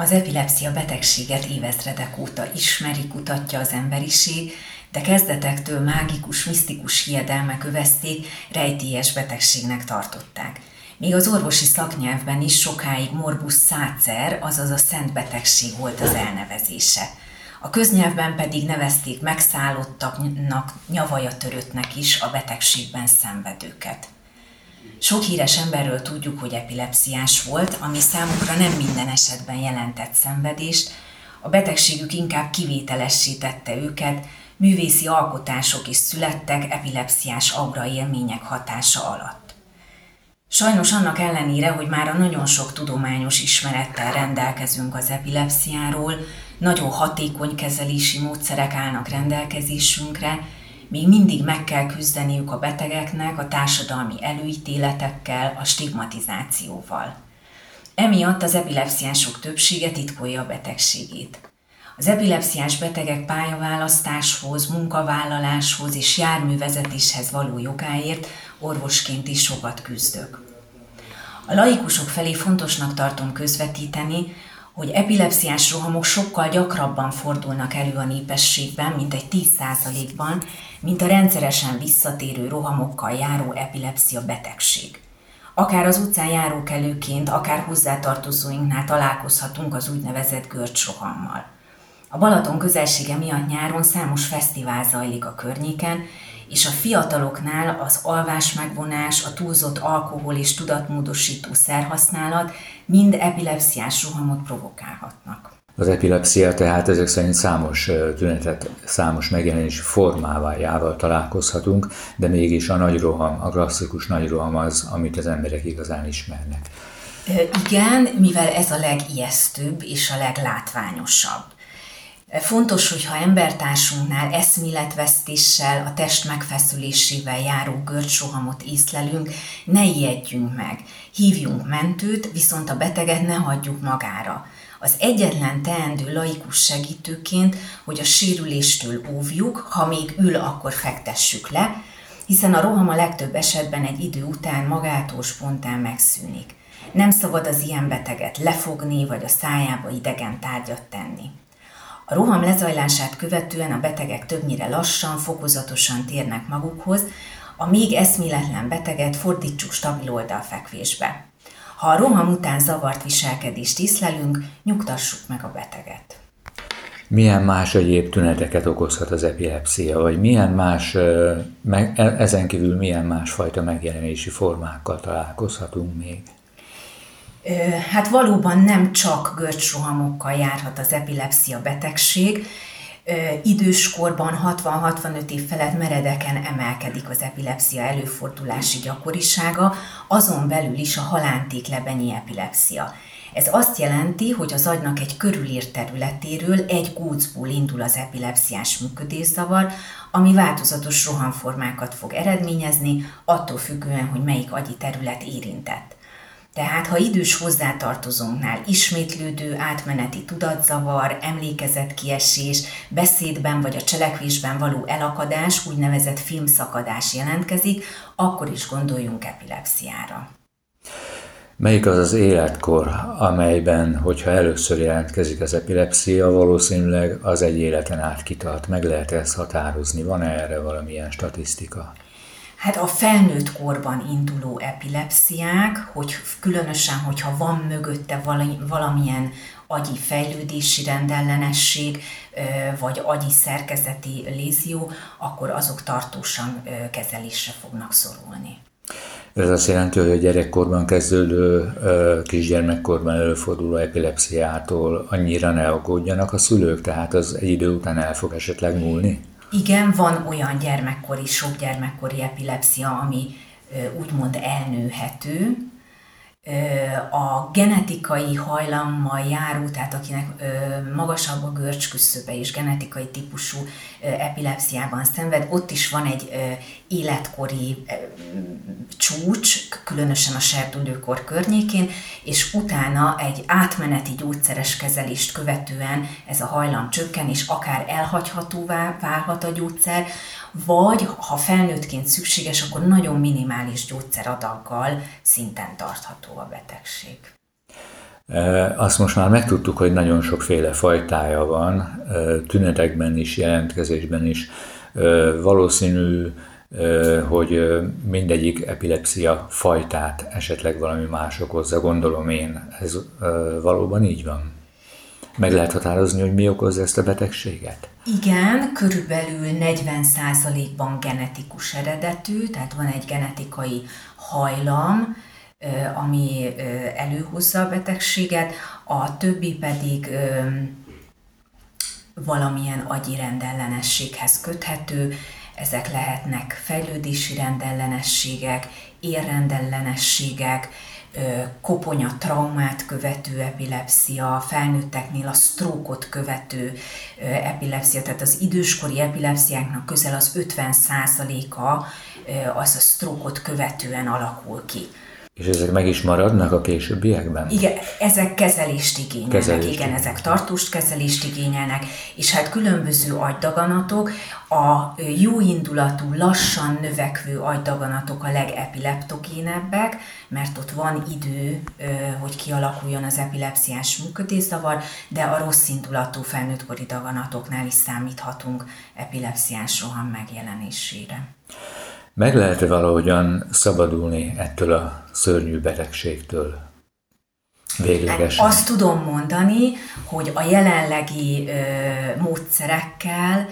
Az epilepsia betegséget évezredek óta ismeri, kutatja az emberiség, de kezdetektől mágikus, misztikus hiedelmek övezték, rejtélyes betegségnek tartották. Még az orvosi szaknyelvben is sokáig morbus szácer, azaz a szent betegség volt az elnevezése. A köznyelvben pedig nevezték megszállottaknak, nyavaja töröttnek is a betegségben szenvedőket. Sok híres emberről tudjuk, hogy epilepsziás volt, ami számukra nem minden esetben jelentett szenvedést, a betegségük inkább kivételessé tette őket, művészi alkotások is születtek epilepsziás aura élmények hatása alatt. Sajnos annak ellenére, hogy már a nagyon sok tudományos ismerettel rendelkezünk az epilepsziáról, nagyon hatékony kezelési módszerek állnak rendelkezésünkre, még mindig meg kell küzdeniük a betegeknek a társadalmi előítéletekkel, a stigmatizációval. Emiatt az epilepsziások többsége titkolja a betegségét. Az epilepsziás betegek pályaválasztáshoz, munkavállaláshoz és járművezetéshez való jogáért orvosként is sokat küzdök. A laikusok felé fontosnak tartom közvetíteni, hogy epilepsziás rohamok sokkal gyakrabban fordulnak elő a népességben, mint egy 10%-ban, mint a rendszeresen visszatérő rohamokkal járó epilepsia betegség. Akár az utcán járókelőként, akár hozzátartozóinknál találkozhatunk az úgynevezett görcsrohammal. A Balaton közelsége miatt nyáron számos fesztivál zajlik a környéken, és a fiataloknál az alvás megvonás, a túlzott alkohol és tudatmódosító szerhasználat mind epilepsziás rohamot provokálhatnak. Az epilepsia tehát ezek szerint számos tünetet, számos megjelenési formával találkozhatunk, de mégis a nagy roham, a klasszikus nagy roham az, amit az emberek igazán ismernek. Igen, mivel ez a legijesztőbb és a leglátványosabb. Fontos, hogyha embertársunknál eszméletvesztéssel, a test megfeszülésével járó görcsrohamot észlelünk, ne ijedjünk meg, hívjunk mentőt, viszont a beteget ne hagyjuk magára. Az egyetlen teendő laikus segítőként, hogy a sérüléstől óvjuk, ha még ül, akkor fektessük le, hiszen a roham a legtöbb esetben egy idő után magától spontán megszűnik. Nem szabad az ilyen beteget lefogni, vagy a szájába idegen tárgyat tenni. A roham lezajlását követően a betegek többnyire lassan, fokozatosan térnek magukhoz, a még eszméletlen beteget fordítsuk stabil oldalfekvésbe. Ha a roham után zavart viselkedést észlelünk, nyugtassuk meg a beteget. Milyen más egyéb tüneteket okozhat az epilepsia, vagy milyen más, e, ezen kívül milyen másfajta megjelenési formákkal találkozhatunk még? Hát valóban nem csak görcsrohamokkal járhat az epilepsia betegség, időskorban 60-65 év felett meredeken emelkedik az epilepsia előfordulási gyakorisága, azon belül is a halánték lebenyi epilepsia. Ez azt jelenti, hogy az agynak egy körülírt területéről egy gócból indul az epilepsziás működészavar, ami változatos rohamformákat fog eredményezni, attól függően, hogy melyik agyi terület érintett. Tehát, ha idős hozzátartozónknál ismétlődő átmeneti tudatzavar, emlékezetkiesés, beszédben vagy a cselekvésben való elakadás, úgynevezett filmszakadás jelentkezik, akkor is gondoljunk epilepsziára. Melyik az az életkor, amelyben, hogyha először jelentkezik az epilepsia, valószínűleg az egy életen át kitart? Meg lehet ezt határozni? Van-e erre valamilyen statisztika? Hát a felnőtt korban induló epilepsziák, hogy különösen, hogyha van mögötte valamilyen agyi fejlődési rendellenesség, vagy agyi szerkezeti lézió, akkor azok tartósan kezelésre fognak szorulni. Ez azt jelenti, hogy a gyerekkorban kezdődő, kisgyermekkorban előforduló epilepsziától annyira ne aggódjanak a szülők, tehát az egy idő után el fog esetleg múlni? Igen, van olyan gyermekkori, sok gyermekkori epilepsia, ami úgymond elnőhető, a genetikai hajlammal járó, tehát akinek magasabb a görcsküszöbe és genetikai típusú epilepsziában szenved, ott is van egy életkori csúcs, különösen a serdülőkor környékén, és utána egy átmeneti gyógyszeres kezelést követően ez a hajlam csökken, és akár elhagyhatóvá válhat a gyógyszer, vagy ha felnőttként szükséges, akkor nagyon minimális gyógyszeradaggal szinten tartható a betegség. Azt most már megtudtuk, hogy nagyon sokféle fajtája van, tünetekben is, jelentkezésben is. Valószínű, hogy mindegyik epilepsia fajtát esetleg valami más okozza, gondolom én. Ez valóban így van? Meg lehet határozni, hogy mi okozza ezt a betegséget? Igen, körülbelül 40%-ban genetikus eredetű, tehát van egy genetikai hajlam, ami előhozza a betegséget, a többi pedig valamilyen agyi rendellenességhez köthető, ezek lehetnek fejlődési rendellenességek, érrendellenességek, koponya traumát követő epilepsia, felnőtteknél a sztrókot követő epilepsia, tehát az időskori epilepsziáknak közel az 50%-a az a sztrókot követően alakul ki. És ezek meg is maradnak a későbbiekben? Igen, ezek kezelést igényelnek, kezelést igen, ezek tartós kezelést igényelnek, és hát különböző agydaganatok, a jó indulatú, lassan növekvő agydaganatok a legepileptogénebbek, mert ott van idő, hogy kialakuljon az epilepsziás működészavar, de a rossz indulatú felnőttkori daganatoknál is számíthatunk epilepsziás roham megjelenésére. Meg lehet-e valahogyan szabadulni ettől a szörnyű betegségtől? Véglegesen. Azt tudom mondani, hogy a jelenlegi ö, módszerekkel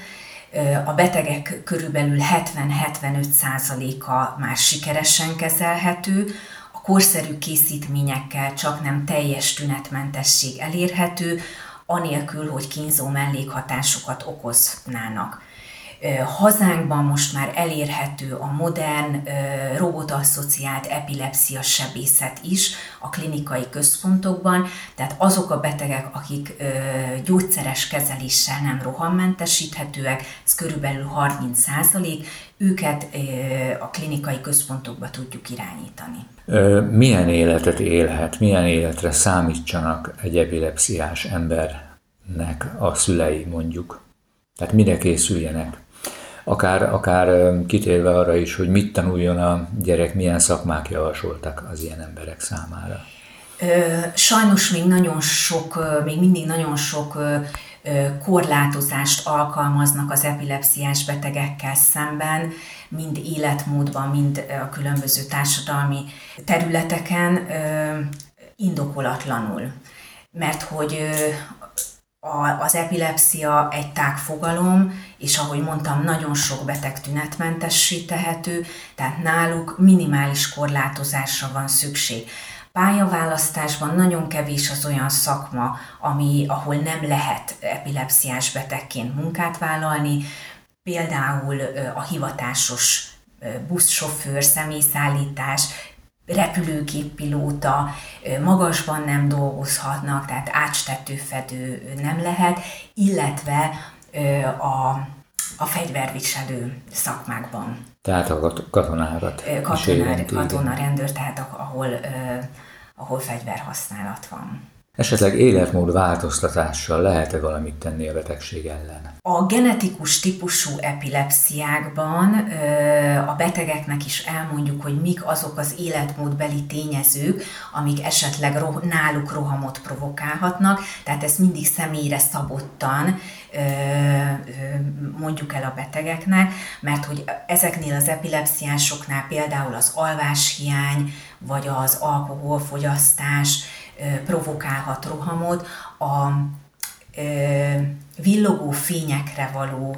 a betegek körülbelül 70-75%-a már sikeresen kezelhető, a korszerű készítményekkel csak nem teljes tünetmentesség elérhető, anélkül, hogy kínzó mellékhatásokat okoznának. Hazánkban most már elérhető a modern robotasszociált epilepsia sebészet is a klinikai központokban, tehát azok a betegek, akik gyógyszeres kezeléssel nem rohammentesíthetőek, ez körülbelül 30 százalék, őket a klinikai központokba tudjuk irányítani. Milyen életet élhet, milyen életre számítsanak egy epilepsziás embernek a szülei mondjuk? Tehát mire készüljenek? Akár, akár kitérve arra is, hogy mit tanuljon a gyerek, milyen szakmák javasoltak az ilyen emberek számára. Sajnos még nagyon sok, még mindig nagyon sok korlátozást alkalmaznak az epilepsziás betegekkel szemben, mind életmódban, mind a különböző társadalmi területeken indokolatlanul. Mert hogy a, az epilepsia egy tágfogalom, és ahogy mondtam, nagyon sok beteg tünetmentessé tehető, tehát náluk minimális korlátozásra van szükség. Pályaválasztásban nagyon kevés az olyan szakma, ami, ahol nem lehet epilepsziás betegként munkát vállalni, például a hivatásos buszsofőr, személyszállítás, repülőgéppilóta, magasban nem dolgozhatnak, tehát ácstetőfedő nem lehet, illetve a, a fegyverviselő szakmákban. Tehát a katonárat Katonár, katona, rendőr, tehát ahol, ahol fegyverhasználat van. Esetleg életmód változtatással lehet-e valamit tenni a betegség ellen? A genetikus típusú epilepsziákban a betegeknek is elmondjuk, hogy mik azok az életmódbeli tényezők, amik esetleg náluk rohamot provokálhatnak, tehát ezt mindig személyre szabottan mondjuk el a betegeknek, mert hogy ezeknél az epilepsziásoknál például az alváshiány, vagy az alkoholfogyasztás, provokálhat rohamot, a villogó fényekre való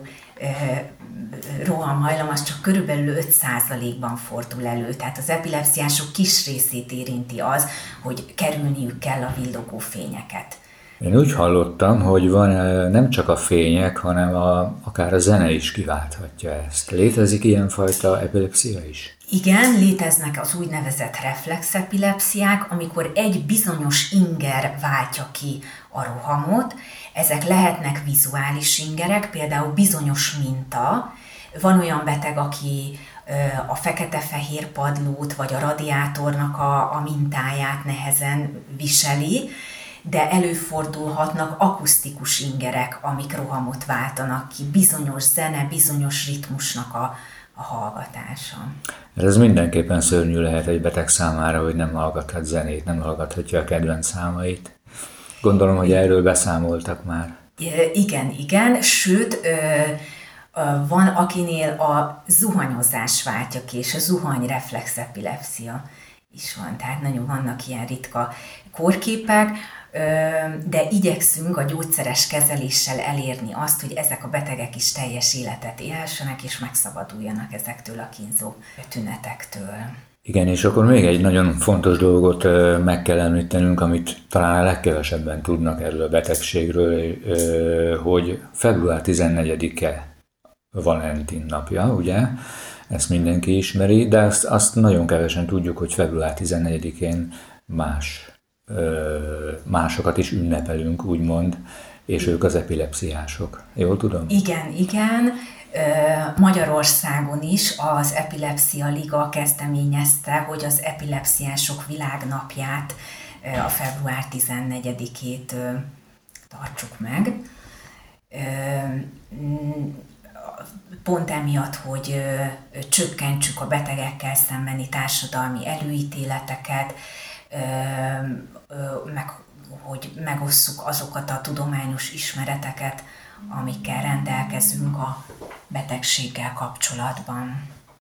rohamhajlam az csak körülbelül 5%-ban fordul elő. Tehát az epilepsziások kis részét érinti az, hogy kerülniük kell a villogó fényeket. Én úgy hallottam, hogy van nem csak a fények, hanem a, akár a zene is kiválthatja ezt. Létezik ilyenfajta epilepsia is? Igen, léteznek az úgynevezett reflexepilepsziák, amikor egy bizonyos inger váltja ki a rohamot. Ezek lehetnek vizuális ingerek, például bizonyos minta. Van olyan beteg, aki a fekete-fehér padlót vagy a radiátornak a, a mintáját nehezen viseli, de előfordulhatnak akusztikus ingerek, amik rohamot váltanak ki, bizonyos zene, bizonyos ritmusnak a, a hallgatása. Ez mindenképpen szörnyű lehet egy beteg számára, hogy nem hallgathat zenét, nem hallgathatja a kedvenc számait. Gondolom, hogy erről beszámoltak már. Igen, igen, sőt, van, akinél a zuhanyozás váltja ki, és a zuhanyreflex epilepsia is van. Tehát nagyon vannak ilyen ritka kórképek, de igyekszünk a gyógyszeres kezeléssel elérni azt, hogy ezek a betegek is teljes életet élhessenek, és megszabaduljanak ezektől a kínzó tünetektől. Igen, és akkor még egy nagyon fontos dolgot meg kell említenünk, amit talán a legkevesebben tudnak erről a betegségről, hogy február 14-e Valentin napja, ugye? Ezt mindenki ismeri, de azt, azt nagyon kevesen tudjuk, hogy február 14-én más, másokat is ünnepelünk, úgymond, és ők az epilepsziások. Jól tudom? Igen, igen. Magyarországon is az Epilepsia Liga kezdeményezte, hogy az epilepsziások világnapját a február 14-ét tartsuk meg. Pont emiatt, hogy csökkentsük a betegekkel szembeni társadalmi előítéleteket, meg, hogy megosszuk azokat a tudományos ismereteket, amikkel rendelkezünk a betegséggel kapcsolatban.